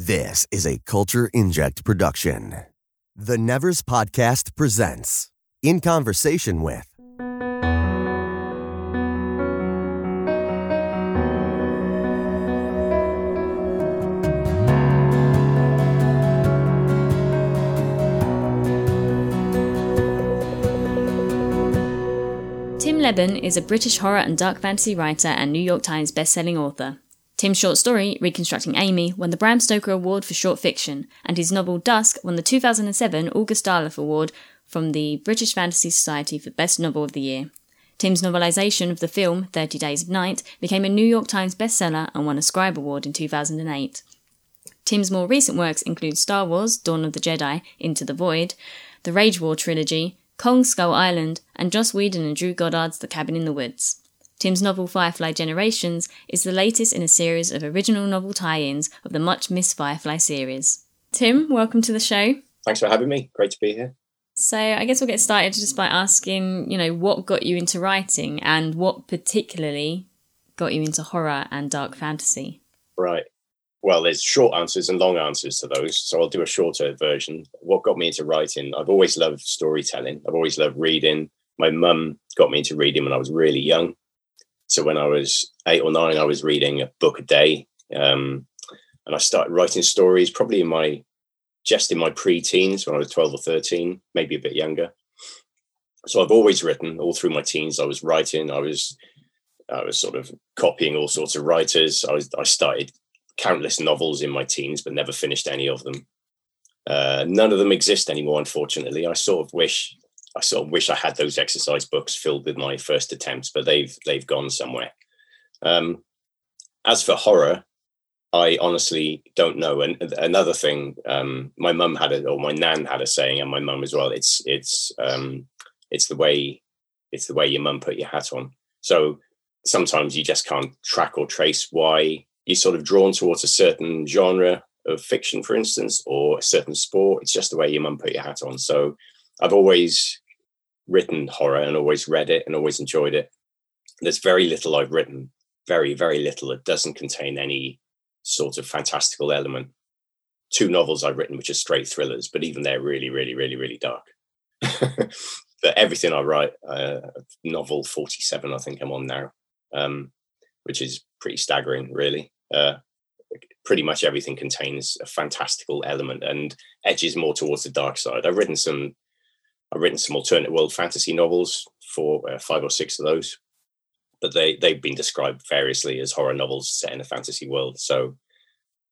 This is a Culture Inject production. The Nevers Podcast presents In Conversation with. Tim Lebbon is a British horror and dark fantasy writer and New York Times bestselling author. Tim's short story, Reconstructing Amy, won the Bram Stoker Award for Short Fiction, and his novel Dusk won the 2007 August Derleth Award from the British Fantasy Society for Best Novel of the Year. Tim's novelisation of the film, 30 Days of Night, became a New York Times bestseller and won a Scribe Award in 2008. Tim's more recent works include Star Wars, Dawn of the Jedi, Into the Void, the Rage War trilogy, Kong Skull Island, and Joss Whedon and Drew Goddard's The Cabin in the Woods. Tim's novel Firefly Generations is the latest in a series of original novel tie ins of the much missed Firefly series. Tim, welcome to the show. Thanks for having me. Great to be here. So, I guess we'll get started just by asking, you know, what got you into writing and what particularly got you into horror and dark fantasy? Right. Well, there's short answers and long answers to those. So I'll do a shorter version. What got me into writing? I've always loved storytelling. I've always loved reading. My mum got me into reading when I was really young. So when I was eight or nine, I was reading a book a day. Um, and I started writing stories probably in my just in my pre-teens when I was 12 or 13, maybe a bit younger. So I've always written all through my teens. I was writing. I was I was sort of copying all sorts of writers. I was I started countless novels in my teens, but never finished any of them. Uh, none of them exist anymore, unfortunately. I sort of wish I sort of wish I had those exercise books filled with my first attempts, but they've they've gone somewhere. Um, as for horror, I honestly don't know. And another thing, um, my mum had it, or my nan had a saying, and my mum as well. It's it's um, it's the way it's the way your mum put your hat on. So sometimes you just can't track or trace why you're sort of drawn towards a certain genre of fiction, for instance, or a certain sport. It's just the way your mum put your hat on. So I've always written horror and always read it and always enjoyed it. There's very little I've written, very, very little that doesn't contain any sort of fantastical element. Two novels I've written, which are straight thrillers, but even they're really, really, really, really dark. but everything I write, uh, novel 47, I think I'm on now, um, which is pretty staggering, really. Uh, pretty much everything contains a fantastical element and edges more towards the dark side. I've written some, I've written some alternate world fantasy novels for uh, five or six of those, but they they've been described variously as horror novels set in a fantasy world. So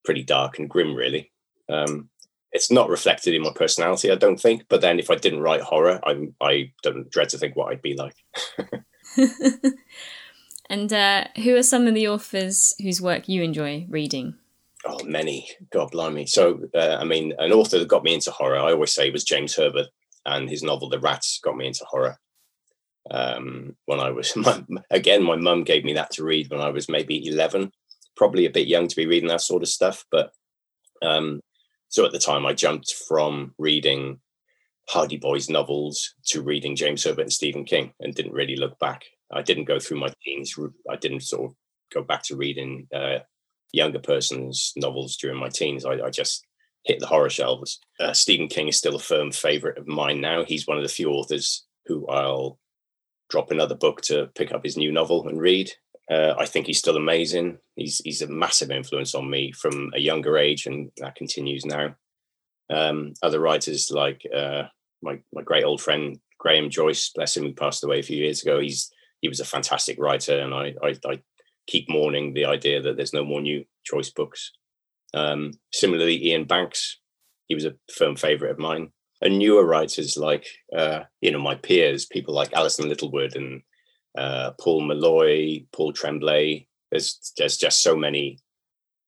pretty dark and grim, really. Um, it's not reflected in my personality, I don't think. But then, if I didn't write horror, I'm I don't dread to think what I'd be like. and uh, who are some of the authors whose work you enjoy reading? Oh, many. God blimey. So, uh, I mean, an author that got me into horror, I always say, was James Herbert, and his novel *The Rats* got me into horror. Um, when I was, my, again, my mum gave me that to read when I was maybe eleven, probably a bit young to be reading that sort of stuff. But um, so at the time, I jumped from reading Hardy Boys novels to reading James Herbert and Stephen King, and didn't really look back. I didn't go through my teens. I didn't sort of go back to reading uh, younger person's novels during my teens. I, I just hit the horror shelves. Uh, Stephen King is still a firm favorite of mine now. He's one of the few authors who I'll drop another book to pick up his new novel and read. Uh, I think he's still amazing. He's he's a massive influence on me from a younger age, and that continues now. Um, other writers like uh, my my great old friend Graham Joyce, bless him, who passed away a few years ago. He's he was a fantastic writer, and I I, I keep mourning the idea that there's no more new Joyce books. Um, similarly, Iain Banks, he was a firm favourite of mine. And newer writers like uh, you know my peers, people like Alison Littlewood and uh, Paul Meloy, Paul Tremblay. There's there's just so many,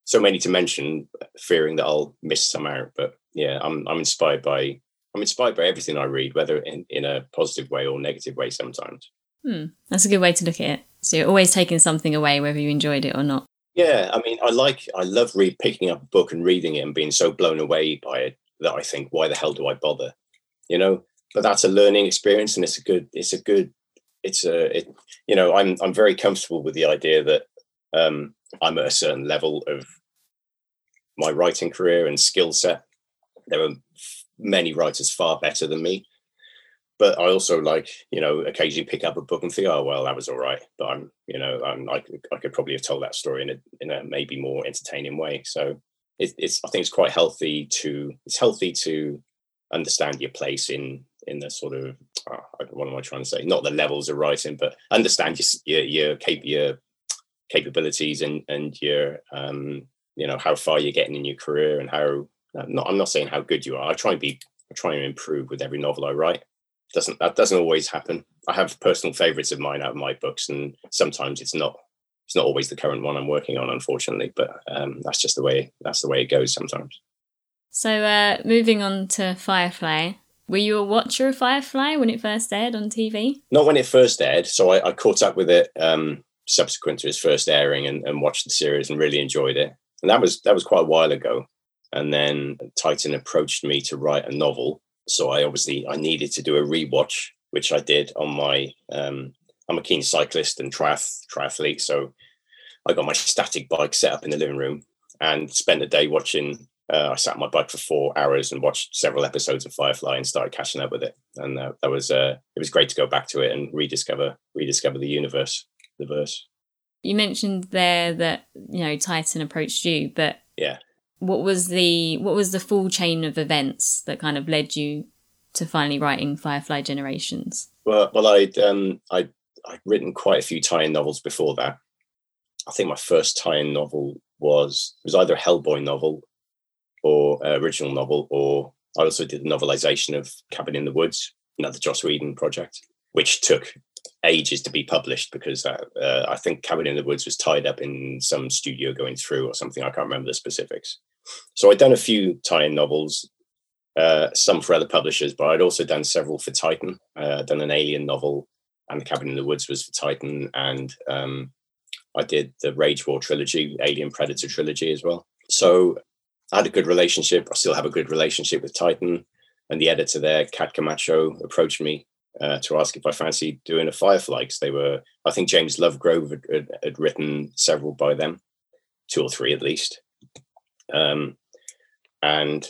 so many to mention. Fearing that I'll miss some out, but yeah, I'm I'm inspired by I'm inspired by everything I read, whether in in a positive way or negative way. Sometimes. Hmm. That's a good way to look at it. So you're always taking something away, whether you enjoyed it or not. Yeah, I mean, I like, I love read picking up a book and reading it and being so blown away by it that I think, why the hell do I bother? You know. But that's a learning experience, and it's a good, it's a good, it's a, it, you know, I'm I'm very comfortable with the idea that um, I'm at a certain level of my writing career and skill set. There are many writers far better than me, but I also like you know occasionally pick up a book and think, oh well, that was all right. But I'm you know I'm, I I could probably have told that story in a in a maybe more entertaining way. So it, it's I think it's quite healthy to it's healthy to understand your place in in the sort of oh, what am I trying to say? Not the levels of writing, but understand your your your, your capabilities and and your um you know how far you're getting in your career and how not I'm not saying how good you are. I try and be I try and improve with every novel I write. Doesn't that doesn't always happen. I have personal favorites of mine out of my books, and sometimes it's not it's not always the current one I'm working on, unfortunately. But um, that's just the way that's the way it goes sometimes. So uh, moving on to Firefly, were you a watcher of Firefly when it first aired on TV? Not when it first aired. So I, I caught up with it um, subsequent to its first airing and, and, watched the series and really enjoyed it. And that was that was quite a while ago. And then Titan approached me to write a novel. So I obviously I needed to do a rewatch, which I did on my. Um, I'm a keen cyclist and triath- triathlete, so I got my static bike set up in the living room and spent a day watching uh, I sat on my bike for four hours and watched several episodes of Firefly and started catching up with it. And uh, that was uh, it was great to go back to it and rediscover rediscover the universe, the verse. You mentioned there that you know Titan approached you, but yeah, what was the what was the full chain of events that kind of led you to finally writing Firefly Generations? Well, well, I'd um, I'd, I'd written quite a few tie-in novels before that. I think my first tie-in novel was was either a Hellboy novel or uh, original novel, or I also did the novelization of Cabin in the Woods, another Joss Whedon project, which took ages to be published because uh, uh, I think Cabin in the Woods was tied up in some studio going through or something. I can't remember the specifics. So I'd done a few tie-in novels, uh, some for other publishers, but I'd also done several for Titan. Uh, done an Alien novel, and Cabin in the Woods was for Titan, and um, I did the Rage War trilogy, Alien Predator trilogy as well. So I had a good relationship. I still have a good relationship with Titan. And the editor there, Kat Camacho, approached me uh, to ask if I fancied doing a Firefly. Because they were, I think James Lovegrove had, had, had, written several by them, two or three at least. Um, and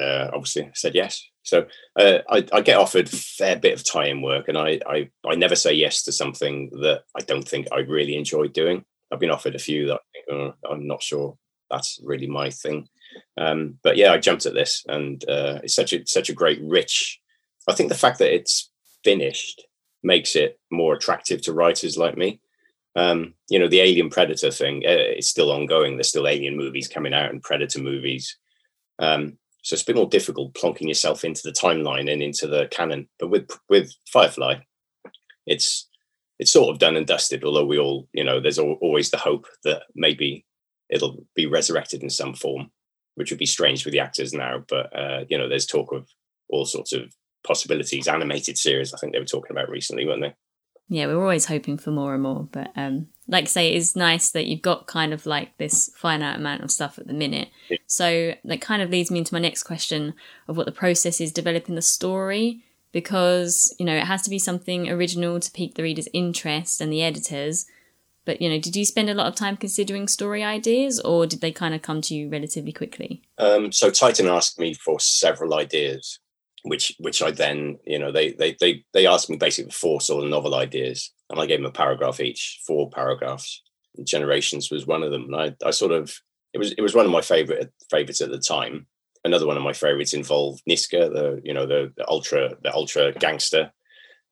uh, obviously said yes. So uh, I, I, get offered fair bit of tie-in work, and I, I I never say yes to something that I don't think I really enjoy doing. I've been offered a few that I think, oh, I'm not sure that's really my thing. Um, but yeah, I jumped at this, and uh, it's such a such a great, rich. I think the fact that it's finished makes it more attractive to writers like me. Um, you know, the Alien Predator thing uh, is still ongoing. There's still Alien movies coming out and Predator movies. Um, so it's a bit more difficult plonking yourself into the timeline and into the canon. But with with Firefly, it's it's sort of done and dusted. Although we all, you know, there's always the hope that maybe it'll be resurrected in some form which would be strange with the actors now. But uh, you know, there's talk of all sorts of possibilities. Animated series, I think they were talking about recently, weren't they? Yeah, we are always hoping for more and more. But um, like I say, it's nice that you've got kind of like this finite amount of stuff at the minute. So that kind of leads me into my next question of what the process is developing the story. Because, you know, it has to be something original to pique the reader's interest and the editors but you know, did you spend a lot of time considering story ideas, or did they kind of come to you relatively quickly? Um, so Titan asked me for several ideas, which which I then you know they they they they asked me basically four sort of novel ideas, and I gave them a paragraph each, four paragraphs. And Generations was one of them, and I I sort of it was it was one of my favorite favorites at the time. Another one of my favorites involved Niska, the you know the, the ultra the ultra gangster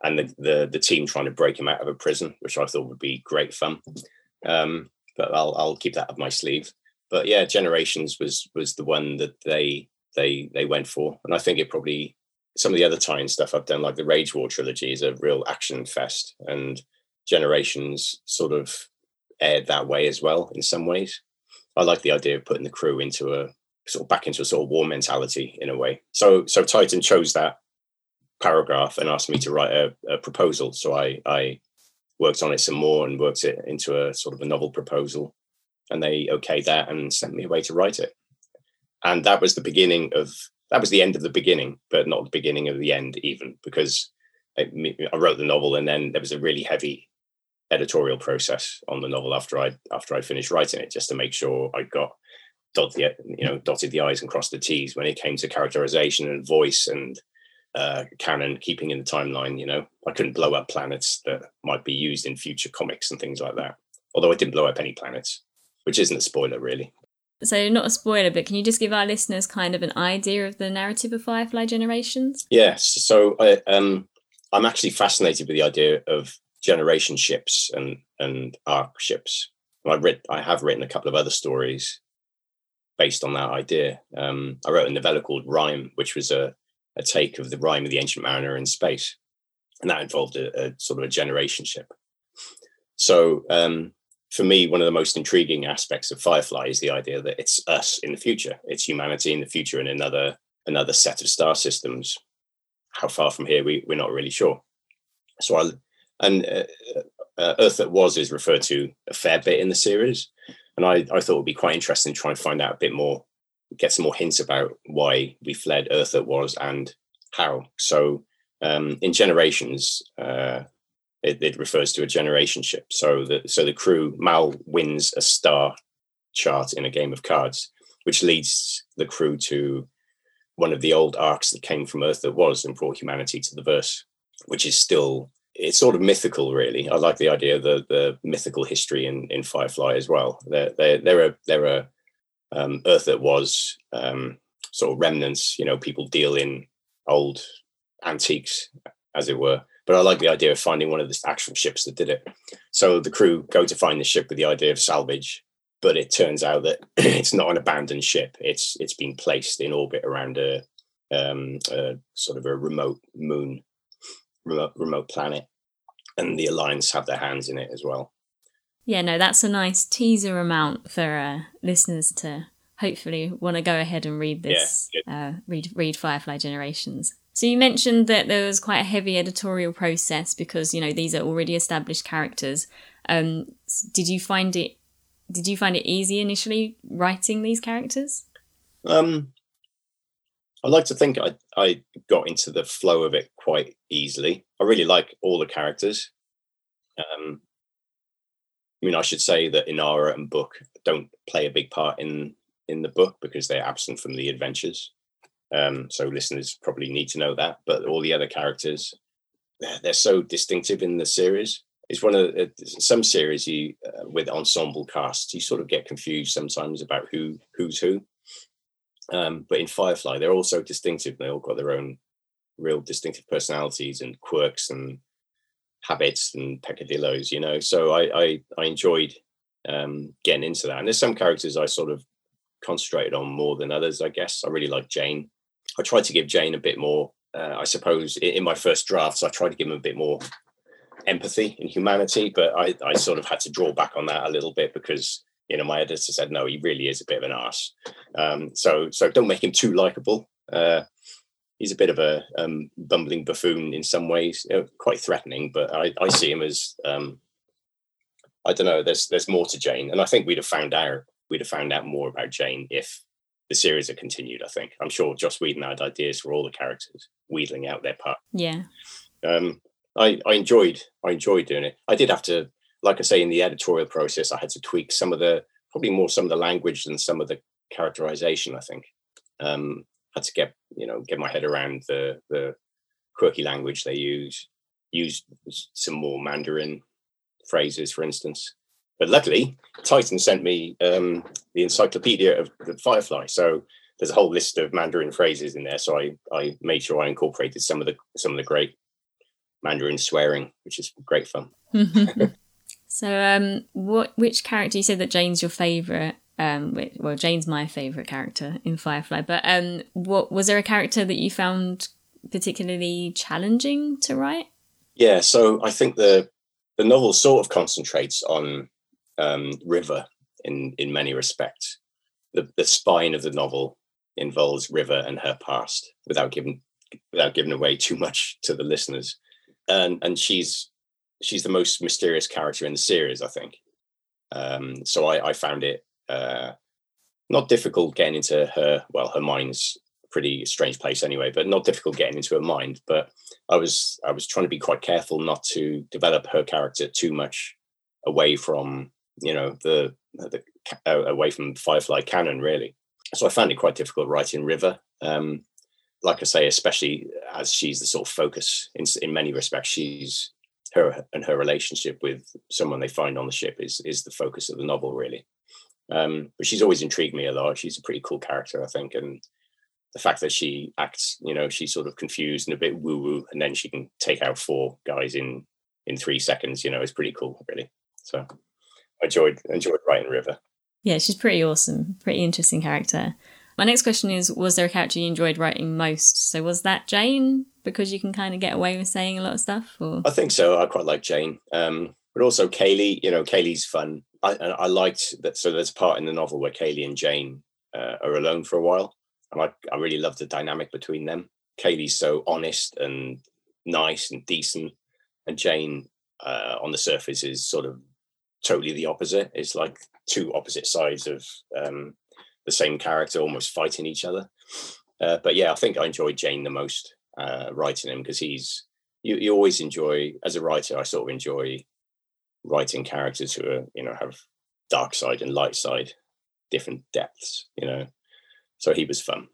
and the, the, the team trying to break him out of a prison, which I thought would be great fun. Um, but I'll I'll keep that up my sleeve. But yeah, Generations was was the one that they they they went for, and I think it probably some of the other tie-in stuff I've done, like the Rage War trilogy, is a real action fest, and Generations sort of aired that way as well in some ways. I like the idea of putting the crew into a sort of back into a sort of war mentality in a way. So so Titan chose that paragraph and asked me to write a, a, proposal. So I, I worked on it some more and worked it into a sort of a novel proposal. And they okayed that and sent me away to write it. And that was the beginning of that was the end of the beginning, but not the beginning of the end, even because I, I wrote the novel and then there was a really heavy editorial process on the novel after I after I finished writing it, just to make sure I got dot the you know dotted the i's and crossed the t's when it came to characterization and voice and uh, canon keeping in the timeline. You know, I couldn't blow up planets that might be used in future comics and things like that. Although I didn't blow up any planets, which isn't a spoiler really. So, not a spoiler, but can you just give our listeners kind of an idea of the narrative of Firefly Generations? Yes. So, I, um, I'm actually fascinated with the idea of generation ships and and ark ships. I've read, I have written a couple of other stories based on that idea. Um, I wrote a novella called Rhyme, which was a, a take of the Rime of the Ancient Mariner in space, and that involved a, a sort of a generation ship. So um, for me, one of the most intriguing aspects of Firefly is the idea that it's us in the future. It's humanity in the future in another another set of star systems. How far from here we we're not really sure. So I and uh, uh, Earth that was is referred to a fair bit in the series, and I I thought it would be quite interesting to try and find out a bit more, get some more hints about why we fled Earth that was and how. So um, in Generations, uh, it, it, refers to a generation ship. So the so the crew Mal wins a star chart in a game of cards, which leads the crew to one of the old arks that came from Earth that was and brought humanity to the verse, which is still it's sort of mythical, really. I like the idea of the the mythical history in in Firefly as well. There there are there are um, Earth that was um, sort of remnants. You know, people deal in old antiques, as it were but I like the idea of finding one of the actual ships that did it. So the crew go to find the ship with the idea of salvage, but it turns out that it's not an abandoned ship. It's it's been placed in orbit around a, um, a sort of a remote moon, remote, remote planet, and the Alliance have their hands in it as well. Yeah, no, that's a nice teaser amount for uh, listeners to hopefully want to go ahead and read this. Yeah, uh, read read Firefly Generations. So you mentioned that there was quite a heavy editorial process because you know these are already established characters. Um, did you find it? Did you find it easy initially writing these characters? Um, I like to think I I got into the flow of it quite easily. I really like all the characters. Um, I mean, I should say that Inara and Book don't play a big part in in the book because they're absent from the adventures. Um, so listeners probably need to know that. But all the other characters, they're, so distinctive in the series. It's one of the, some series you uh, with ensemble casts, you sort of get confused sometimes about who who's who. Um, but in Firefly, they're all so distinctive. They all got their own real distinctive personalities and quirks and habits and peccadillos, you know. So I I, I enjoyed um, getting into that. And there's some characters I sort of concentrated on more than others. I guess I really like Jayne. I tried to give Jayne a bit more. Uh, I suppose in my first drafts, I tried to give him a bit more empathy and humanity, but I, I sort of had to draw back on that a little bit because you know my editor said no, he really is a bit of an ass. Um, so so don't make him too likable. Uh, he's a bit of a um, bumbling buffoon in some ways, you know, quite threatening. But I, I see him as um, I don't know. There's there's more to Jayne, and I think we'd have found out we'd have found out more about Jayne if the series had continued. I think I'm sure Joss Whedon had ideas for all the characters, wheedling out their part. Yeah. Um, I, I enjoyed I enjoyed doing it. I did have to, like I say, in the editorial process, I had to tweak some of the probably more some of the language than some of the characterization. I think um, had to get you know get my head around the the quirky language they use. Use some more Mandarin phrases, for instance. But luckily, Titan sent me um, the encyclopedia of the Firefly. So there's a whole list of Mandarin phrases in there. So I, I made sure I incorporated some of the some of the great Mandarin swearing, which is great fun. so, um, what which character you said that Jayne's your favorite? Um, well, Jayne's my favorite character in Firefly. But um, what was there a character that you found particularly challenging to write? Yeah, so I think the the novel sort of concentrates on um, River in in many respects. The the spine of the novel involves River and her past, without giving without giving away too much to the listeners. And and she's she's the most mysterious character in the series, I think. Um, so I, I found it uh, not difficult getting into her. Well, her mind's pretty strange place anyway, but not difficult getting into her mind. But I was I was trying to be quite careful not to develop her character too much away from you know the the, uh, away from Firefly canon, really. So I found it quite difficult writing River. Um, like I say, especially as she's the sort of focus in in many respects, she's her and her relationship with someone they find on the ship is is the focus of the novel, really. Um, but she's always intrigued me a lot. She's a pretty cool character, I think, and the fact that she acts, you know, she's sort of confused and a bit woo woo, and then she can take out four guys in in three seconds, you know, is pretty cool, really. So I enjoyed enjoyed writing River. Yeah, she's pretty awesome, pretty interesting character. My next question is Was there a character you enjoyed writing most? So was that Jayne because you can kind of get away with saying a lot of stuff? Or? I think so. I quite like Jayne. Um, but also Kaylee, you know, Kaylee's fun. I, I liked that. So there's a part in the novel where Kaylee and Jayne uh, are alone for a while. And I, I really love the dynamic between them. Kaylee's so honest and nice and decent. And Jayne, uh, on the surface, is sort of totally the opposite. It's like two opposite sides of um, the same character almost fighting each other. Uh, but yeah, I think I enjoyed Jayne the most uh, writing him because he's you, you always enjoy as a writer. I sort of enjoy writing characters who are you know have dark side and light side, different depths. You know, so he was fun.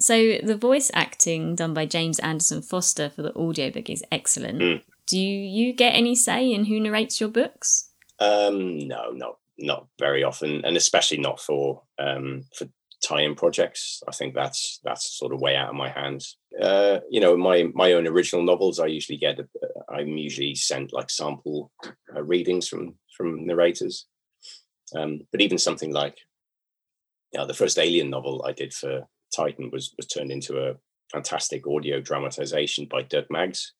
So the voice acting done by James Anderson Foster for the audiobook is excellent. Mm. Do you get any say in who narrates your books? Um, no, not not very often, and especially not for um, for tie-in projects. I think that's that's sort of way out of my hands. Uh, you know, my my own original novels, I usually get. Uh, I'm usually sent like sample uh, readings from from narrators. Um, but even something like, you know, the first Alien novel I did for Titan was was turned into a fantastic audio dramatization by Dirk Maggs,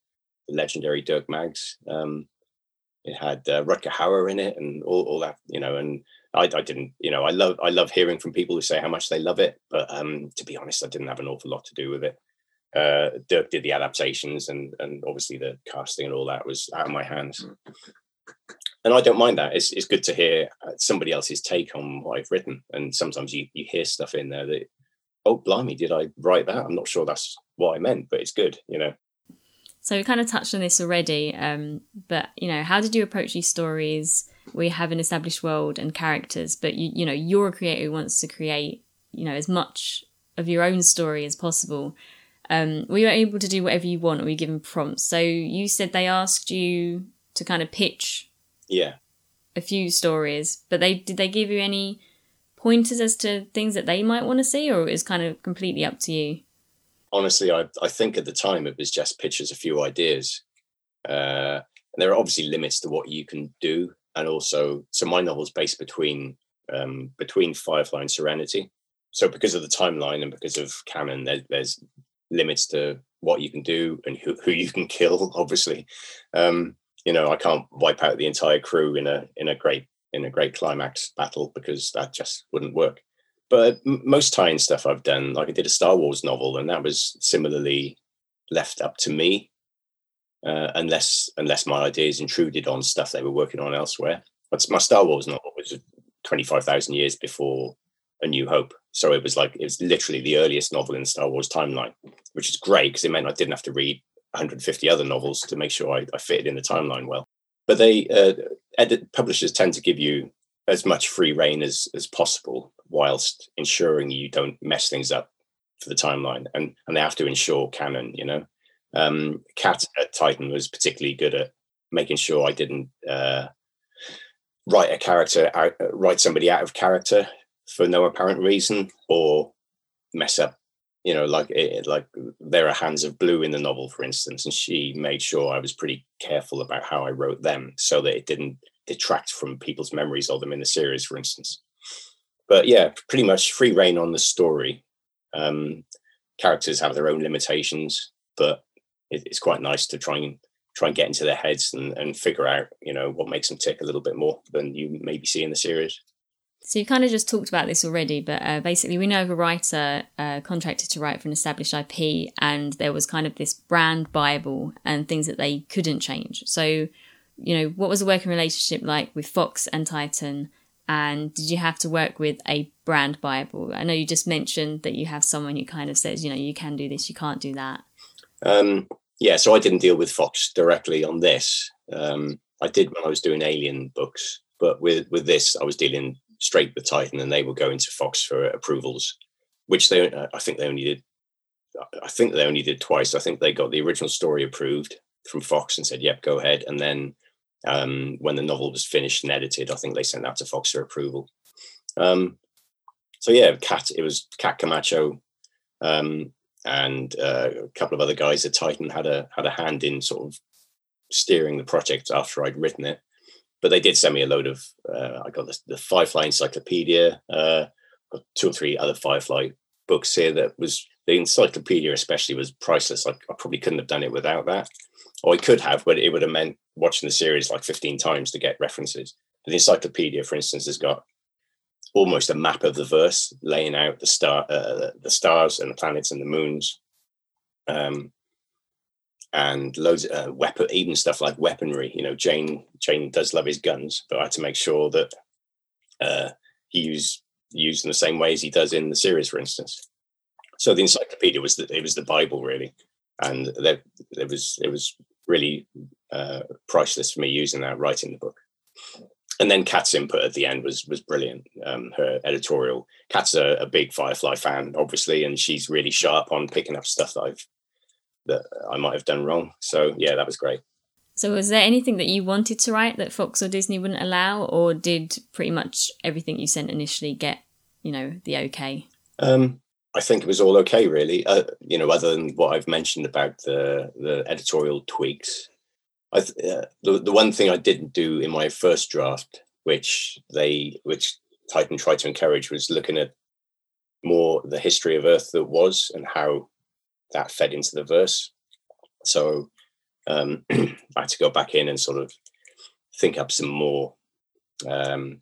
the legendary Dirk Maggs. Um, it had uh, Rutger Hauer in it and all, all that, you know, and I, I, didn't, you know, I love, I love hearing from people who say how much they love it, but um, to be honest, I didn't have an awful lot to do with it. Uh, Dirk did the adaptations and, and obviously the casting and all that was out of my hands. And I don't mind that. It's, it's good to hear uh, somebody else's take on what I've written. And sometimes you, you hear stuff in there that, oh, blimey, did I write that? I'm not sure that's what I meant, but it's good, you know. So we kind of touched on this already, um, but you know, how did you approach these stories where you have an established world and characters, but you you know you're a creator who wants to create you know as much of your own story as possible. Um, were you able to do whatever you want, or were you given prompts? So you said they asked you to kind of pitch, yeah, a few stories, but they did they give you any pointers as to things that they might want to see, or is kind of completely up to you? Honestly, I, I think at the time it was just pitches a few ideas. Uh, and there are obviously limits to what you can do. And also, so my novel's based between um, between Firefly and Serenity. So because of the timeline and because of canon, there, there's limits to what you can do and who, who you can kill. Obviously, um, you know I can't wipe out the entire crew in a in a great in a great climax battle because that just wouldn't work but most tie-in stuff I've done, like I did a Star Wars novel, and that was similarly left up to me, uh, unless unless my ideas intruded on stuff they were working on elsewhere. But my Star Wars novel was twenty five thousand years before A New Hope, so it was like it was literally the earliest novel in the Star Wars timeline, which is great because it meant I didn't have to read 150 other novels to make sure I, I fitted in the timeline well. But they uh, edit, publishers tend to give you as much free reign as as possible whilst ensuring you don't mess things up for the timeline and and they have to ensure canon you know? Um cat at titan was particularly good at making sure i didn't uh write a character out write somebody out of character for no apparent reason or mess up you know like it, like there are hands of blue in the novel for instance and she made sure i was pretty careful about how i wrote them so that it didn't detract from people's memories of them in the series for instance but yeah, pretty much free reign on the story. Um, characters have their own limitations, but it, it's quite nice to try and try and get into their heads and, and figure out, you know, what makes them tick a little bit more than you maybe see in the series. So you kind of just talked about this already, but uh, basically we know of a writer uh, contracted to write for an established IP, and there was kind of this brand bible and things that they couldn't change. So, you know, what was the working relationship like with Fox and Titan? and did you have to work with a brand bible i know you just mentioned that you have someone who kind of says you know you can do this you can't do that um, yeah so i didn't deal with fox directly on this um, i did when i was doing alien books But with with this, I was dealing straight with Titan, and they were going to Fox for approvals, which they I think they only did. I think they only did twice. I think they got the original story approved from Fox and said, "Yep, go ahead." And then um, when the novel was finished and edited, I think they sent that to Fox for approval. Um, so yeah, Cat. It was Cat Camacho um, and uh, a couple of other guys at Titan had a had a hand in sort of steering the project after I'd written it. But they did send me a load of. Uh, I got the, the Firefly Encyclopedia, uh, got two or three other Firefly books here. That was the encyclopedia, especially, was priceless. I, I probably couldn't have done it without that, or I could have, but it would have meant watching the series like 15 times to get references. But the encyclopedia, for instance, has got almost a map of the verse, laying out the star, uh, the stars and the planets and the moons, um, and loads of uh, weapon, even stuff like weaponry. You know, Jayne Jayne does love his guns, but I had to make sure that uh, he used used in the same way as he does in the series, for instance. So the encyclopedia was the, it was the Bible really, and there there was it was really uh, priceless for me using that writing the book and then Kat's input at the end was was brilliant. Um, her editorial. Kat's a, a, big Firefly fan, obviously, and she's really sharp on picking up stuff that I've that I might have done wrong. So yeah, that was great. So was there anything that you wanted to write that Fox or Disney wouldn't allow, or did pretty much everything you sent initially get you know the okay? Um, I think it was all okay, really. Uh, you know, other than what I've mentioned about the the editorial tweaks. I th- uh, the the one thing I didn't do in my first draft, which they which Titan tried to encourage, was looking at more the history of Earth that was and how that fed into the verse. So um, I had to go back in and sort of think up some more um,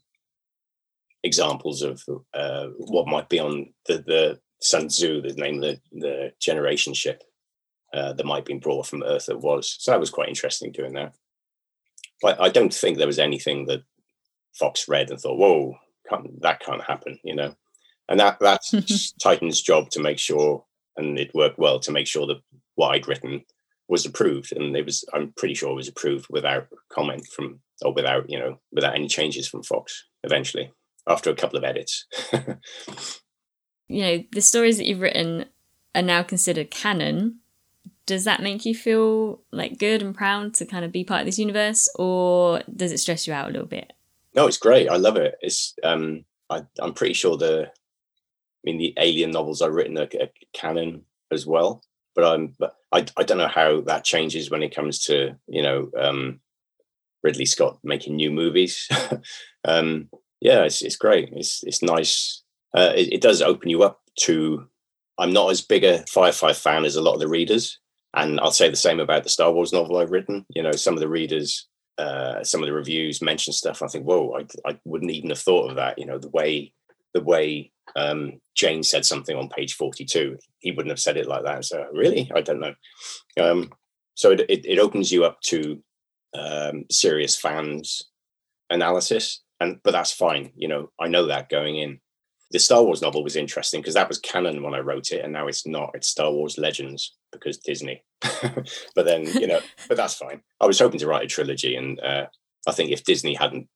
examples of uh, what might be on the the Sun Tzu, the name of the, the generation ship uh, that might have been brought from Earth that was. So that was quite interesting doing that. But I don't think there was anything that Fox read and thought, "Whoa, can't, that can't happen," you know. And that that's Titan's job to make sure, and it worked well to make sure that what I'd written was approved, and it was. I'm pretty sure it was approved without comment from, or without you know, without any changes from Fox. Eventually, after a couple of edits. you know, the stories that you've written are now considered canon. Does that make you feel like good and proud to kind of be part of this universe or does it stress you out a little bit? No it's great. I love it. It's um I, am pretty sure the i mean the alien novels i've written are, are canon as well but i'm but I, I don't know how that changes when it comes to you know um ridley scott making new movies. Um yeah it's, it's great. It's it's nice uh, it, it does open you up to i'm not as big a firefly fan as a lot of the readers and I'll say the same about the Star Wars novel I've written. You know, some of the readers, uh, some of the reviews mention stuff. I think, whoa, I, I wouldn't even have thought of that. You know, the way the way um, Jayne said something on page forty-two, he wouldn't have said it like that. So really, I don't know. Um, so it, it, it opens you up to um, serious fans analysis, and but that's fine. You know, I know that going in. The Star Wars novel was interesting because that was canon when I wrote it, and now it's not. It's Star Wars Legends because Disney. but then, you know, but that's fine. I was hoping to write a trilogy, and uh, I think if Disney hadn't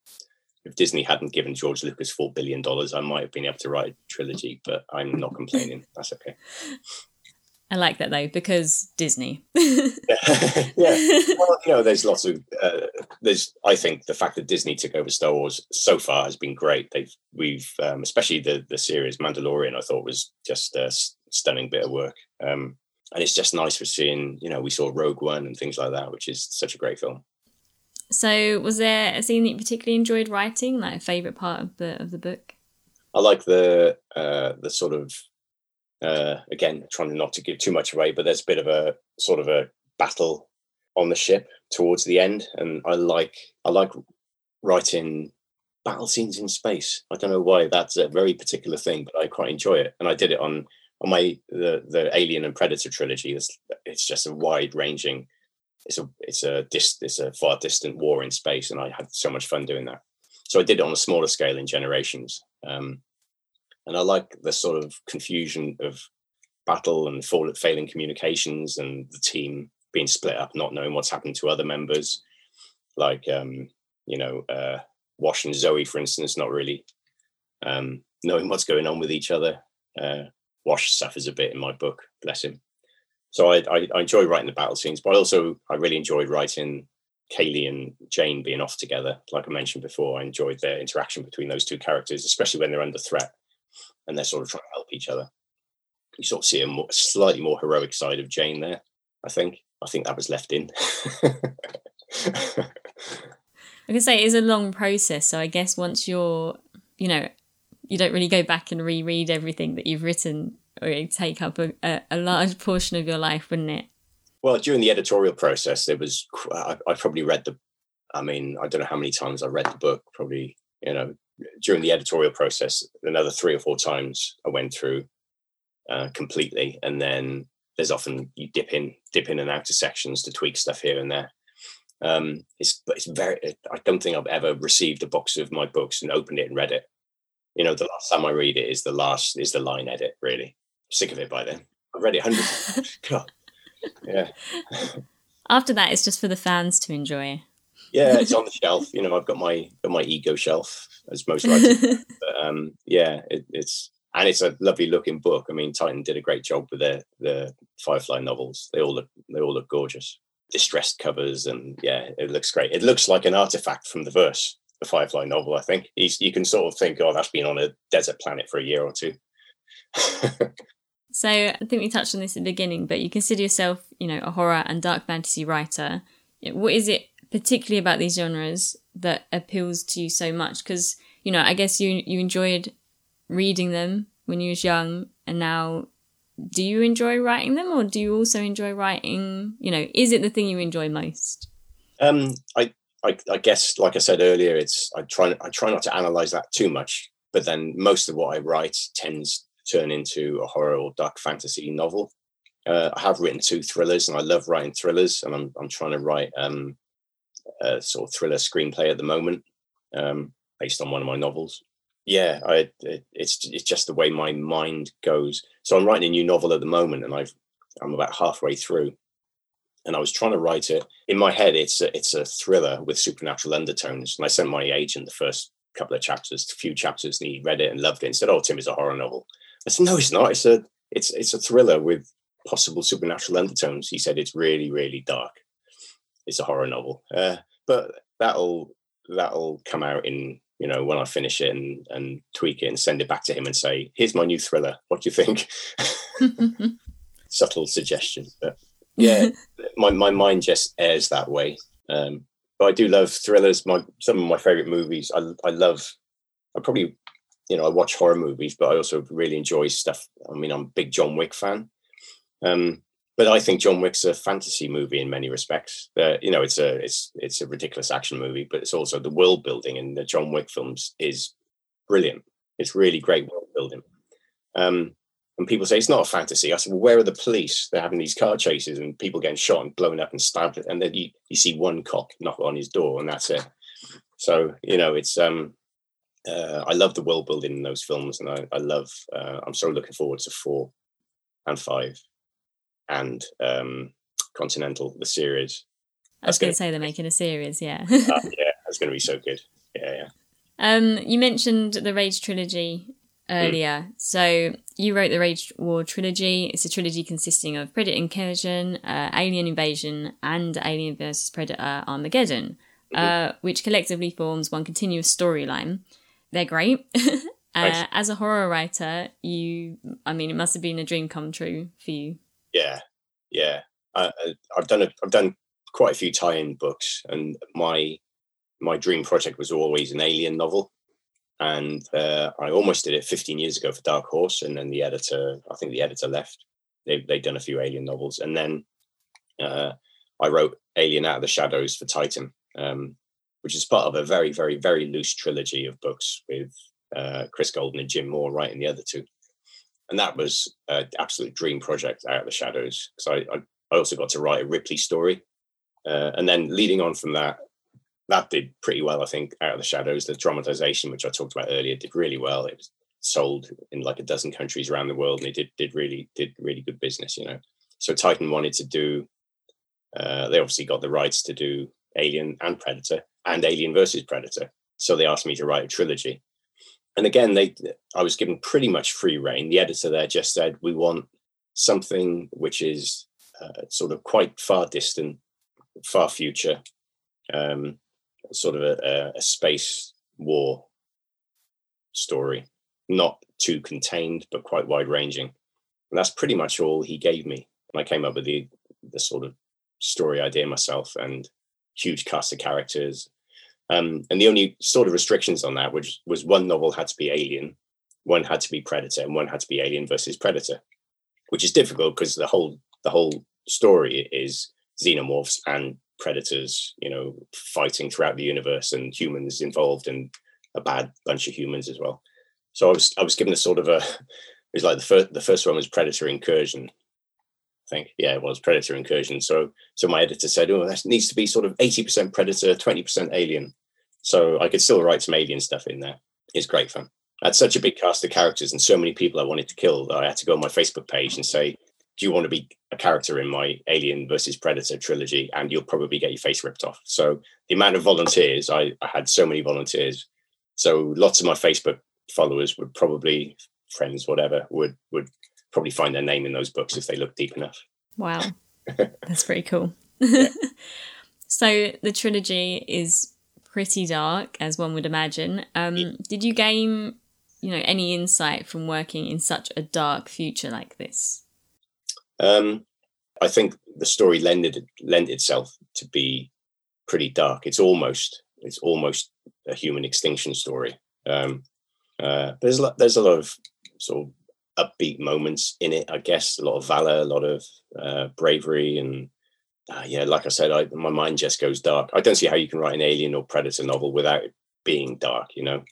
if Disney hadn't given George Lucas four billion dollars, I might have been able to write a trilogy. But I'm not complaining. That's okay. I like that though because Disney. yeah. yeah. Well, you know, there's lots of uh, there's. I think the fact that Disney took over Star Wars so far has been great. They've we've um, especially the the series Mandalorian. I thought was just a stunning bit of work. Um, and it's just nice for seeing you know we saw rogue one and things like that which is such a great film so was there a scene that you particularly enjoyed writing like a favorite part of the of the book i like the uh the sort of uh again trying not to give too much away but there's a bit of a sort of a battle on the ship towards the end and i like i like writing battle scenes in space i don't know why that's a very particular thing but i quite enjoy it and i did it on on my the the Alien and Predator trilogy, it's, it's just a wide ranging. It's a it's a dis, it's a far distant war in space, and I had so much fun doing that. So I did it on a smaller scale in Generations, um, and I like the sort of confusion of battle and failing communications, and the team being split up, not knowing what's happened to other members. Like um, you know, uh, Wash and Zoe, for instance, not really um, knowing what's going on with each other. Uh, Wash suffers a bit in my book, bless him. So I, I, I enjoy writing the battle scenes, but I also I really enjoyed writing Kaylee and Jayne being off together. Like I mentioned before, I enjoyed their interaction between those two characters, especially when they're under threat and they're sort of trying to help each other. You sort of see a more, slightly more heroic side of Jayne there. I think. I think that was left in. I can say it is a long process. So I guess once you're, you know, you don't really go back and reread everything that you've written, or it take up a, a, large portion of your life, wouldn't it? Well, during the editorial process, there was I, I probably read the. I mean, I don't know how many times I read the book. Probably, you know, during the editorial process, another three or four times I went through uh, completely, and then there's often you dip in, dip in and out of sections to tweak stuff here and there. Um, it's but it's very. I don't think I've ever received a box of my books and opened it and read it. You know, the last time I read it is the last is the line edit. Really sick of it by then. I've read it hundreds. God, yeah. After that, it's just for the fans to enjoy. Yeah, it's on the shelf. You know, I've got my got my ego shelf as most writers. but, um, yeah, it, it's and it's a lovely looking book. I mean, Titan did a great job with their the Firefly novels. They all look they all look gorgeous distressed covers, and yeah, it looks great. It looks like an artifact from the verse, the Firefly novel. I think He's, you can sort of think, oh, that's been on a desert planet for a year or two. so I think we touched on this at the beginning, but you consider yourself, you know, a horror and dark fantasy writer. What is it particularly about these genres that appeals to you so much? Because you know, I guess you you enjoyed reading them when you was young, and now do you enjoy writing them or do you also enjoy writing you know is it the thing you enjoy most um i i, I guess like i said earlier it's i try i try not to analyze that too much but then most of what i write tends to turn into a horror or dark fantasy novel uh, i have written two thrillers and i love writing thrillers and i'm, I'm trying to write um, a sort of thriller screenplay at the moment um, based on one of my novels yeah, I it, it's it's just the way my mind goes. So I'm writing a new novel at the moment, and I've I'm about halfway through, and I was trying to write it in my head. It's a it's a thriller with supernatural undertones, and I sent my agent the first couple of chapters, a few chapters, and he read it and loved it and said, "Oh, Tim, it's a horror novel." I said, "No, it's not. It's a it's it's a thriller with possible supernatural undertones." He said, "It's really really dark. It's a horror novel, uh, but that'll that'll come out in you know, when I finish it and, and tweak it and send it back to him and say, here's my new thriller. What do you think? Subtle suggestion. But yeah, my, my mind just airs that way. Um, but I do love thrillers. My some of my favorite movies. I I love. I probably, you know, I watch horror movies, but I also really enjoy stuff. I mean, I'm a big John Wick fan. Um, but I think John Wick's a fantasy movie in many respects. Uh, you know, it's a it's it's a ridiculous action movie, but it's also the world building in the John Wick films is brilliant. It's really great world building. Um, and people say it's not a fantasy. I said, well, where are the police? They're having these car chases and people getting shot and blown up and stabbed, and then you, you see one cop knock on his door, and that's it. So you know, it's um, uh, I love the world building in those films, and I, I love. Uh, I'm so looking forward to four and five and um, Continental, the series. I was going to say they're making a series, yeah. uh, yeah, that's going to be so good. Yeah, yeah. Um, you mentioned the Rage trilogy earlier. Mm. So you wrote the Rage War trilogy. It's a trilogy consisting of Predator Incursion, uh, Alien Invasion, and Alien vs Predator Armageddon, mm-hmm. uh, which collectively forms one continuous storyline. They're great. uh, as a horror writer, you, I mean, it must have been a dream come true for you yeah, yeah. I, have done a, I've done quite a few tie-in books, and my my dream project was always an alien novel. And uh, I almost did it 15 years ago for Dark Horse, and then the editor, I think the editor left. They they'd done a few alien novels, and then uh, I wrote Alien Out of the Shadows for Titan, um, which is part of a very, very, very loose trilogy of books with uh, Chris Golden and Jim Moore writing the other two and that was an absolute dream project out of the shadows because I, I, I also got to write a Ripley story, uh, and then leading on from that, that did pretty well. I think out of the shadows, the dramatization which I talked about earlier did really well. It was sold in like a dozen countries around the world, and it did did really did really good business. You know, so Titan wanted to do. Uh, they obviously got the rights to do Alien and Predator and Alien versus Predator. So they asked me to write a trilogy. And again, they I was given pretty much free reign. The editor there just said, "We want something which is uh, sort of quite far distant, far future, um, sort of a, a space war story, not too contained, but quite wide ranging. And that's pretty much all he gave me. And I came up with the the sort of story idea myself and huge cast of characters. Um, and the only sort of restrictions on that which was one novel had to be alien, one had to be predator, and one had to be alien versus predator, which is difficult because the whole the whole story is xenomorphs and predators, you know, fighting throughout the universe and humans involved and a bad bunch of humans as well. So I was I was given a sort of a it was like the first the first one was Predator Incursion. I think yeah it was Predator Incursion. So so my editor said oh that needs to be sort of eighty percent Predator, twenty percent Alien. So I could still write some Alien stuff in there. It's great fun. I had such a big cast of characters and so many people I wanted to kill that I had to go on my Facebook page and say, do you want to be a character in my Alien versus Predator trilogy? And you'll probably get your face ripped off. So the amount of volunteers, I, I had so many volunteers. So lots of my Facebook followers would probably friends, whatever, would would probably find their name in those books if they look deep enough. Wow. That's pretty cool. so the trilogy is pretty dark, as one would imagine. Um, yeah. Did you gain, you know, any insight from working in such a dark future like this? Um, I think the story lended lent itself to be pretty dark. It's almost it's almost a human extinction story. Um, uh, there's a lot, there's a lot of sort of upbeat moments in it. I guess a lot of valor, a lot of uh, bravery, and uh, yeah, like I said, I, my mind just goes dark. I don't see how you can write an alien or predator novel without it being dark. You know,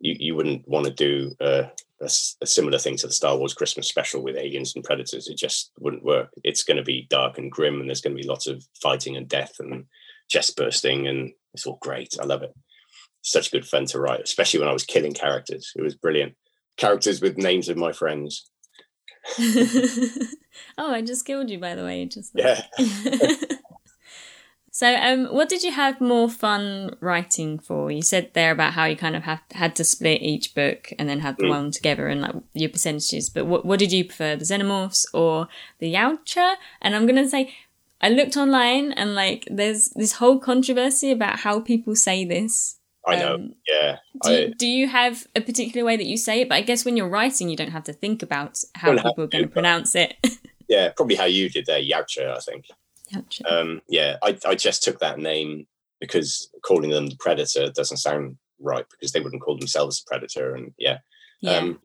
you you wouldn't want to do a, a, a similar thing to the Star Wars Christmas special with aliens and predators. It just wouldn't work. It's going to be dark and grim, and there's going to be lots of fighting and death and chest bursting, and it's all great. I love it such good fun to write, especially when I was killing characters. It was brilliant. Characters with names of my friends. oh, I just killed you, by the way. Just yeah. so, um, what did you have more fun writing for? You said there about how you kind of have, had to split each book and then have the mm. one together and like your percentages. But what what did you prefer, the Xenomorphs or the Yautja? And I'm gonna say I looked online and like there's this whole controversy about how people say this. I know. Um, yeah. Do, I, do you have a particular way that you say it? But I guess when you're writing, you don't have to think about how people are going to pronounce it. yeah, probably how you did there, Yautja, I think. Yautja. Um, yeah, I, I just took that name because calling them the predator doesn't sound right because they wouldn't call themselves a predator. And yeah, yeah. Um,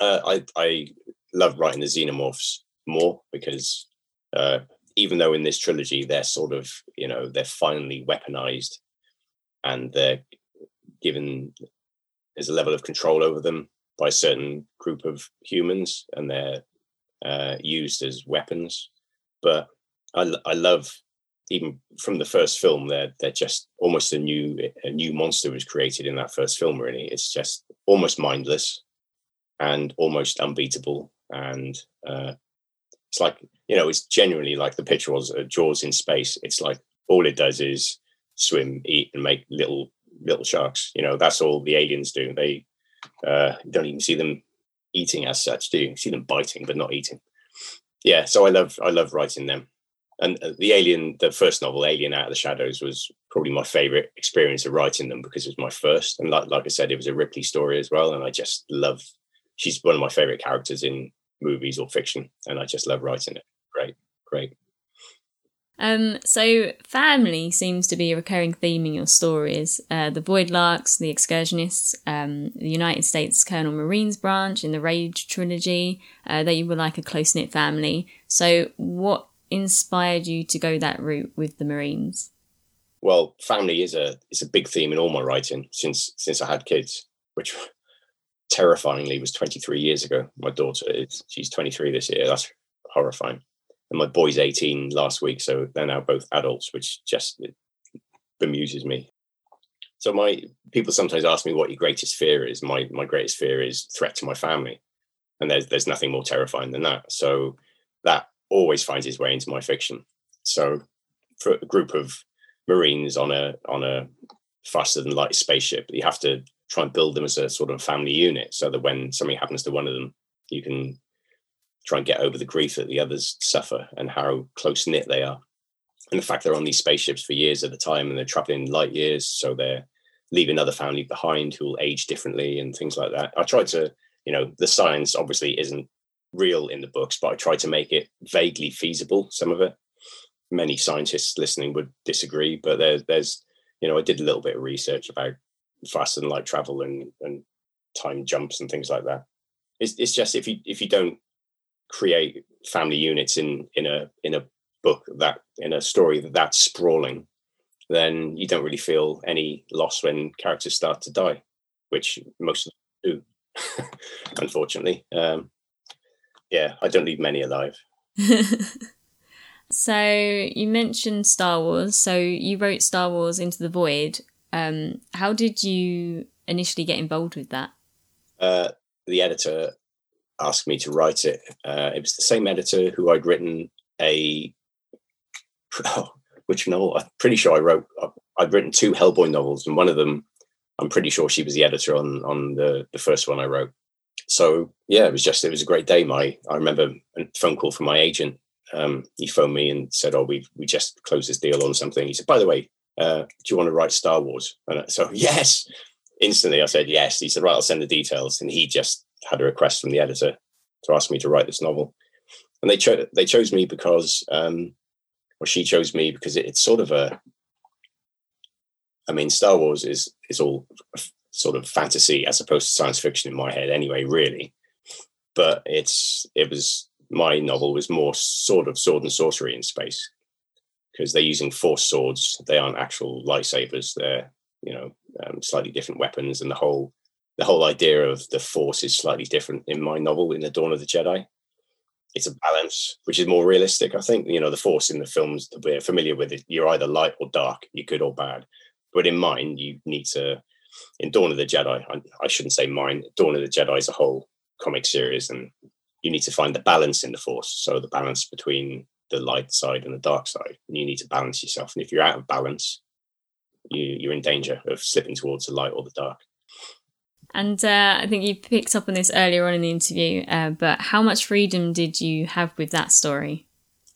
uh, I I love writing the xenomorphs more because uh, even though in this trilogy they're sort of you know they're finally weaponized and they're given there's a level of control over them by a certain group of humans and they're uh, used as weapons. But I, I love even from the first film they're they're just almost a new a new monster was created in that first film really it's just almost mindless and almost unbeatable and uh, it's like you know it's genuinely like the picture was uh, jaws in space it's like all it does is swim eat and make little little sharks. You know, that's all the aliens do. They uh, don't even see them eating as such, do you? see them biting but not eating. Yeah, so I love I love writing them. And uh, the Alien, the first novel, Alien Out of the Shadows, was probably my favorite experience of writing them because it was my first. And like like I said, it was a Ripley story as well, and I just love. She's one of my favorite characters in movies or fiction, and I just love writing it. Great, great. Um, so family seems to be a recurring theme in your stories. Uh, the Voidlarks, the Excursionists, um, the United States Colonial Marines branch in the Rage trilogy. Uh, they were like a close knit family. So, what inspired you to go that route with the Marines? Well, family is a is a big theme in all my writing since since I had kids, which terrifyingly was 23 years ago. My daughter is she's 23 this year. That's horrifying and my boy's 18 last week, so they're now both adults, which just bemuses me. So my people sometimes ask me what your greatest fear is. My my greatest fear is threat to my family, and there's there's nothing more terrifying than that. So that always finds its way into my fiction. So for a group of Marines on a on a faster than light spaceship. You have to try and build them as a sort of family unit so that when something happens to one of them, you can try and get over the grief that the others suffer and how close knit they are. And the fact they're on these spaceships for years at a time and they're traveling light years, so they're leaving other family behind who will age differently and things like that. I tried to, you know, the science obviously isn't real in the books, but I tried to make it vaguely feasible, some of it. Many scientists listening would disagree, but there, there's, you know, I did a little bit of research about fast and light travel and, and time jumps and things like that. It's, it's just if you if you don't create family units in in a in a book that in a story that that's sprawling, then you don't really feel any loss when characters start to die, which most do, unfortunately. Um, yeah, I don't leave many alive. so you mentioned Star Wars. So you wrote Star Wars Into the Void. Um, how did you initially get involved with that? Uh, the editor asked me to write it. Uh, it was the same editor who I'd written a oh, which novel? I'm pretty sure I wrote. I'd written two Hellboy novels, and one of them, I'm pretty sure she was the editor on on the the first one I wrote. So yeah, it was just it was a great day. My I remember a phone call from my agent. Um, he phoned me and said, "Oh, we we just closed this deal on something." He said, "By the way, uh, do you want to write Star Wars?" And so yes, instantly I said yes. He said, "Right, I'll send the details." And he just had a request from the editor to ask me to write this novel, and they chose they chose me because um, well, she chose me because it, it's sort of a. I mean, Star Wars is is all sort of fantasy as opposed to science fiction in my head, anyway. Really, but it's it was my novel was more sort of sword and sorcery in space because they're using force swords. They aren't actual lightsabers. They're you know um, slightly different weapons, and the whole the whole idea of the force is slightly different in my novel in the Dawn of the Jedi it's a balance which is more realistic. I think you know the force in the films that we're familiar with it. You're either light or dark. You're good or bad. But in mine, you need to. In Dawn of the Jedi, I, I shouldn't say mine. Dawn of the Jedi is a whole comic series, and you need to find the balance in the force. So the balance between the light side and the dark side. And you need to balance yourself. And if you're out of balance, you, you're in danger of slipping towards the light or the dark. And uh, I think you picked up on this earlier on in the interview, uh, but how much freedom did you have with that story?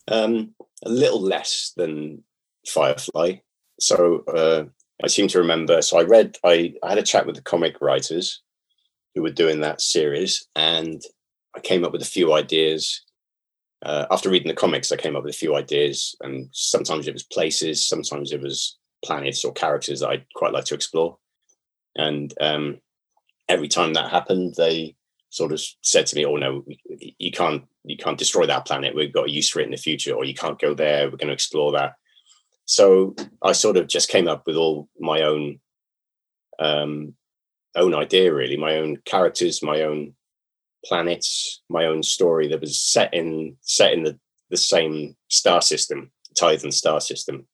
Um, a little less than Firefly. So uh, I seem to remember. So I read, I, I had a chat with the comic writers who were doing that series, and I came up with a few ideas. Uh, after reading the comics, I came up with a few ideas, and sometimes it was places, sometimes it was planets or characters that I'd quite like to explore. And um, every time that happened, they sort of said to me, "Oh no, you can't you can't destroy that planet. We've got a use for it in the future, or you can't go there. We're going to explore that." So I sort of just came up with all my own um, own idea, really, my own characters, my own planets, my own story that was set in set in the the same star system, Tython star system.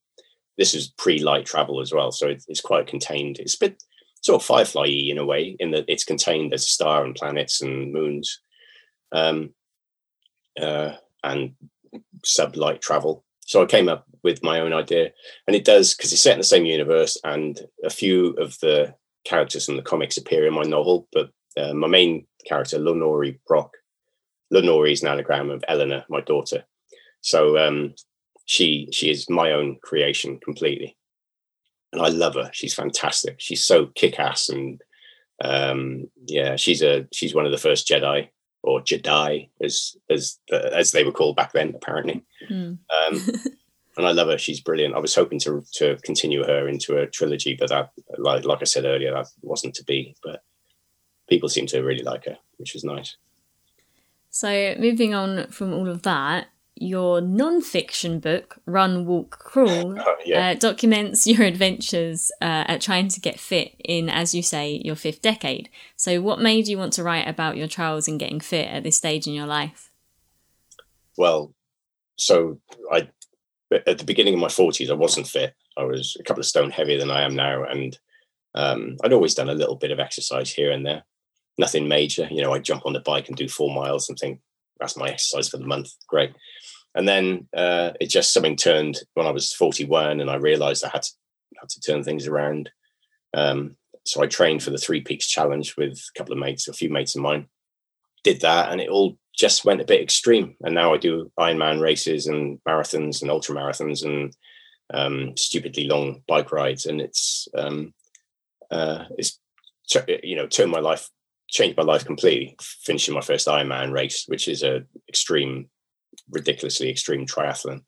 This is pre-light travel as well, so it's quite contained. It's a bit sort of firefly in a way, in that it's contained as a star and planets and moons, um, uh, and sublight travel. So I came up with my own idea, and it does because it's set in the same universe, and a few of the characters from the comics appear in my novel. But uh, my main character, Lanoree Brock, Lanoree is an anagram of Eleanor, my daughter. So um, she she is my own creation completely and I love her. She's fantastic. She's so kick ass, and um, yeah, she's a she's one of the first Jedi or Jedi as as as they were called back then, apparently. Mm. Um, and I love her. She's brilliant. I was hoping to to continue her into a trilogy, but that, like like I said earlier, that wasn't to be. But people seem to really like her, which was nice. So moving on from all of that, your non-fiction book run walk crawl oh, yeah. uh, documents your adventures uh, at trying to get fit in as you say your fifth decade. So what made you want to write about your trials in getting fit at this stage in your life? Well so i at the beginning of my 40s i wasn't fit. I was a couple of stone heavier than i am now and um, i'd always done a little bit of exercise here and there. Nothing major. You know I'd jump on the bike and do four miles and think that's my exercise for the month. Great and then uh, it just something turned when I was 41, and I realised I had to had to turn things around. Um, so I trained for the Three Peaks Challenge with a couple of mates, a few mates of mine. Did that, and it all just went a bit extreme. And now I do Ironman races and marathons and ultra marathons and um, stupidly long bike rides, and it's um, uh, it's you know turned my life, changed my life completely. Finishing my first Ironman race, which is a extreme, ridiculously extreme triathlon.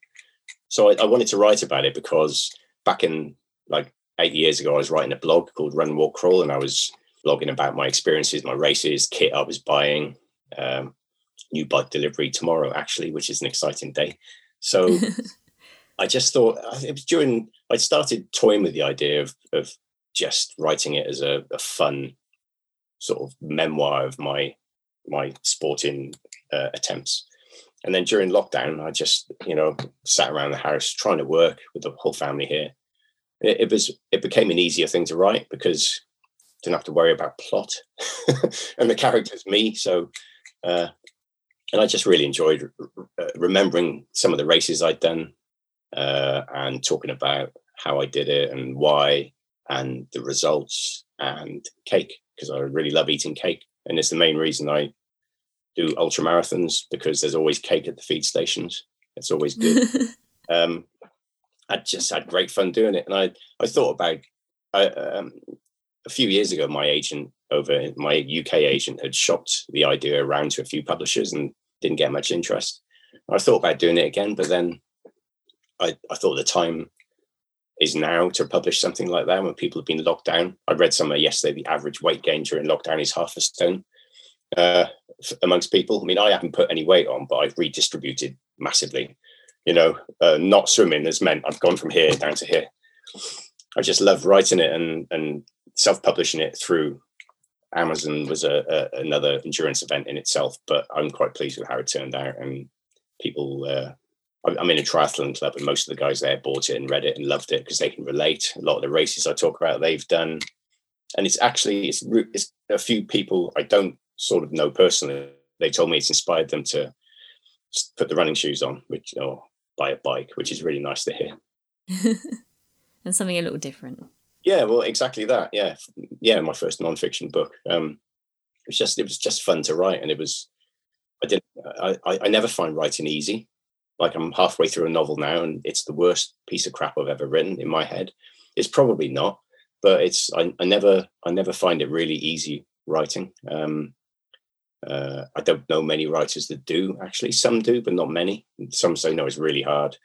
So I, I wanted to write about it because back in like eight years ago, I was writing a blog called Run Walk Crawl, and I was blogging about my experiences, my races, kit I was buying. Um, new bike delivery tomorrow, actually, which is an exciting day. So I just thought it was during I started toying with the idea of of just writing it as a, a fun sort of memoir of my my sporting uh, attempts. And then during lockdown, I just you know sat around the house trying to work with the whole family here. It, it was it became an easier thing to write because I didn't have to worry about plot and the character's me. So uh, and I just really enjoyed uh, remembering some of the races I'd done uh, and talking about how I did it and why and the results and cake because I really love eating cake and it's the main reason I do ultra marathons because there's always cake at the feed stations. It's always good. um, I just had great fun doing it, and I I thought about I, um, a few years ago. My agent over my UK agent had shopped the idea around to a few publishers and didn't get much interest. I thought about doing it again, but then I, I thought the time is now to publish something like that when people have been locked down. I read somewhere yesterday the average weight gain during lockdown is half a stone uh, amongst people. I mean, I haven't put any weight on, but I've redistributed massively. You know, uh, not swimming has meant I've gone from here down to here. I just love writing it and and self publishing it through Amazon was a, a, another endurance event in itself, but I'm quite pleased with how it turned out. And people, uh, I'm in a triathlon club, and most of the guys there bought it and read it and loved it because they can relate. A lot of the races I talk about, they've done, and it's actually it's, it's a few people I don't sort of know personally. They told me it's inspired them to put the running shoes on, which or buy a bike, which is really nice to hear. and something a little different. Yeah, well, exactly that. Yeah, yeah. My first nonfiction book. Um, it was just it was just fun to write, and it was. I didn't. I, I never find writing easy. Like I'm halfway through a novel now, and it's the worst piece of crap I've ever written in my head. It's probably not, but it's. I, I never. I never find it really easy writing. Um, uh, I don't know many writers that do. Actually, some do, but not many. Some say no, it's really hard.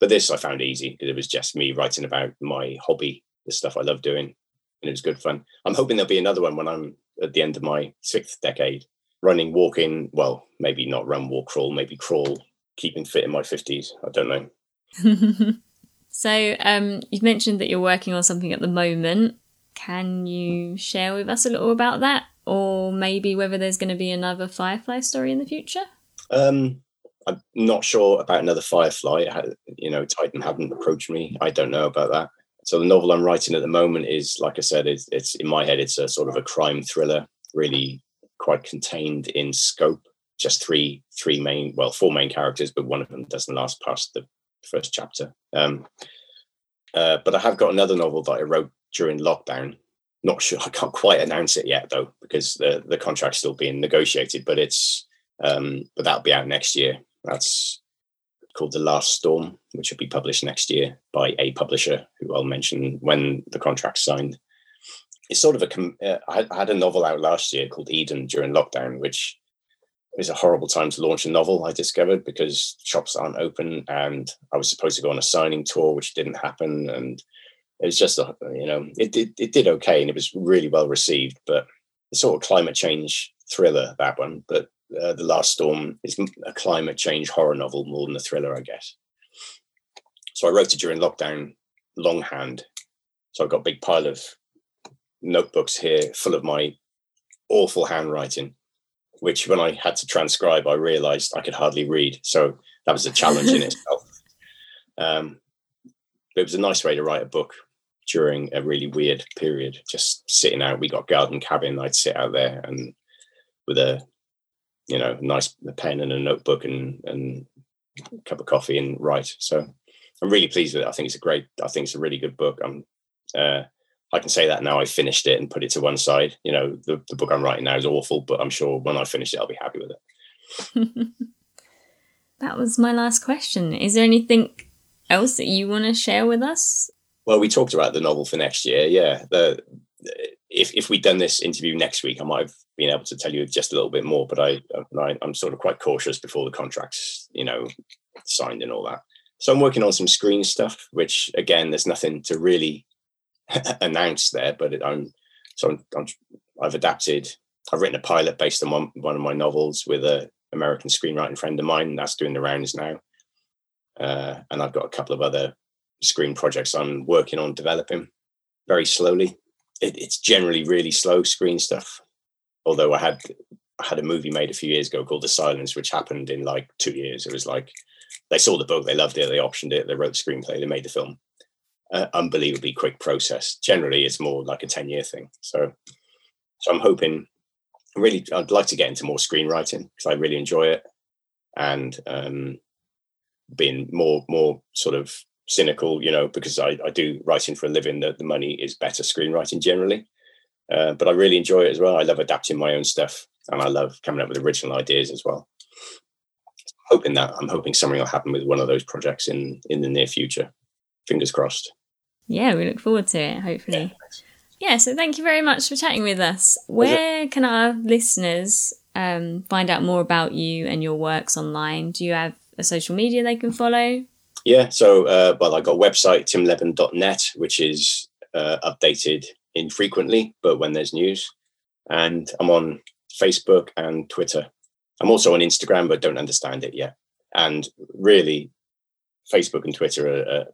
But this I found easy because it was just me writing about my hobby the stuff I love doing, and it was good fun. I'm hoping there'll be another one when I'm at the end of my sixth decade, running, walking. Well, maybe not run, walk, crawl, maybe crawl, keeping fit in my fifties. I don't know. so um, you've mentioned that you're working on something at the moment. Can you share with us a little about that, or maybe whether there's going to be another Firefly story in the future? Um, I'm not sure about another Firefly. You know, Titan haven't approached me. I don't know about that. So the novel I'm writing at the moment is, like I said, it's, it's in my head. It's a sort of a crime thriller, really quite contained in scope. Just three, three main, well, four main characters, but one of them doesn't last past the first chapter. Um, uh, but I have got another novel that I wrote during lockdown. Not sure, I can't quite announce it yet though, because the the contract's still being negotiated. But it's, um, but that'll be out next year. That's called The Last Storm, which will be published next year by a publisher who I'll mention when the contract's signed. It's sort of a. Uh, I had a novel out last year called Eden during lockdown, which is a horrible time to launch a novel. I discovered because shops aren't open, and I was supposed to go on a signing tour, which didn't happen, and it was just a you know it did it did okay, and it was really well received, but it's sort of climate change thriller that one, but uh, The Last Storm is a climate change horror novel more than a thriller, I guess. So I wrote it during lockdown longhand. So I've got a big pile of notebooks here full of my awful handwriting, which when I had to transcribe, I realized I could hardly read. So that was a challenge in itself. Um, but it was a nice way to write a book during a really weird period, just sitting out. We got garden cabin. I'd sit out there and with a you know, nice pen and a notebook and and a cup of coffee and write. So I'm really pleased with it. I think it's a great. I think it's a really good book. I'm uh, I can say that now. I finished it and put it to one side. You know, the, the book I'm writing now is awful, but I'm sure when I finish it, I'll be happy with it. that was my last question. Is there anything else that you want to share with us? Well, we talked about the novel for next year. Yeah, the, if if we'd done this interview next week, I might have been able to tell you just a little bit more. But I, I I'm sort of quite cautious before the contracts, you know, signed and all that. So I'm working on some screen stuff, which again, there's nothing to really announce there. But I'm so I'm, I'm, I've adapted. I've written a pilot based on one, one of my novels with a American screenwriting friend of mine. That's doing the rounds now, uh, and I've got a couple of other screen projects I'm working on developing very slowly. It, it's generally really slow screen stuff. Although I had I had a movie made a few years ago called The Silence, which happened in like two years. It was like they saw the book, they loved it, they optioned it, they wrote the screenplay, they made the film. Uh, unbelievably quick process. Generally, it's more like a ten year thing. So, so I'm hoping. Really, I'd like to get into more screenwriting because I really enjoy it, and um, being more more sort of cynical, you know, because I, I do writing for a living, that the money is better screenwriting generally. Uh, but I really enjoy it as well. I love adapting my own stuff and I love coming up with original ideas as well. Hoping that I'm hoping something will happen with one of those projects in in the near future. Fingers crossed. Yeah, we look forward to it, hopefully. Yeah, yeah so thank you very much for chatting with us. Where can our listeners um, find out more about you and your works online? Do you have a social media they can follow? Yeah, so uh, well, I got a website timlebbon.net, which is uh, updated infrequently, but when there's news, and I'm on Facebook and Twitter. I'm also on Instagram, but don't understand it yet. And really, Facebook and Twitter are,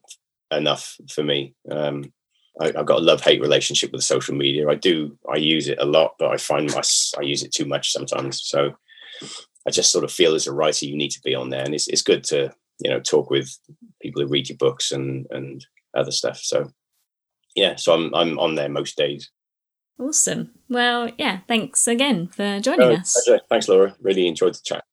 are enough for me. Um, I, have got a love hate relationship with social media. I do, I use it a lot, but I find my, I use it too much sometimes. So I just sort of feel as a writer, you need to be on there, and it's it's good to you know talk with people who read your books and and other stuff. So yeah, so I'm I'm on there most days. Awesome. Well, yeah, thanks again for joining oh, us. Pleasure. Thanks, Laura. Really enjoyed the chat.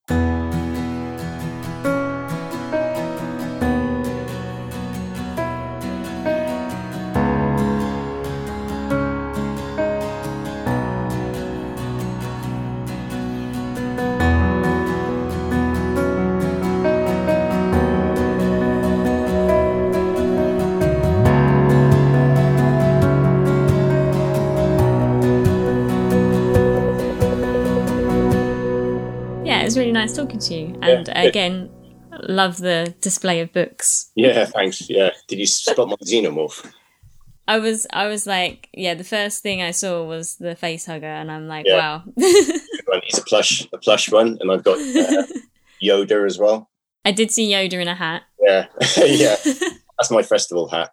again, love the display of books. Yeah, thanks. Yeah. Did you spot my xenomorph? I was I was like, yeah, the first thing I saw was the face hugger and I'm like, yeah. wow. He's a plush a plush one and I've got uh, Yoda as well. I did see Yoda in a hat. Yeah. yeah. That's my festival hat.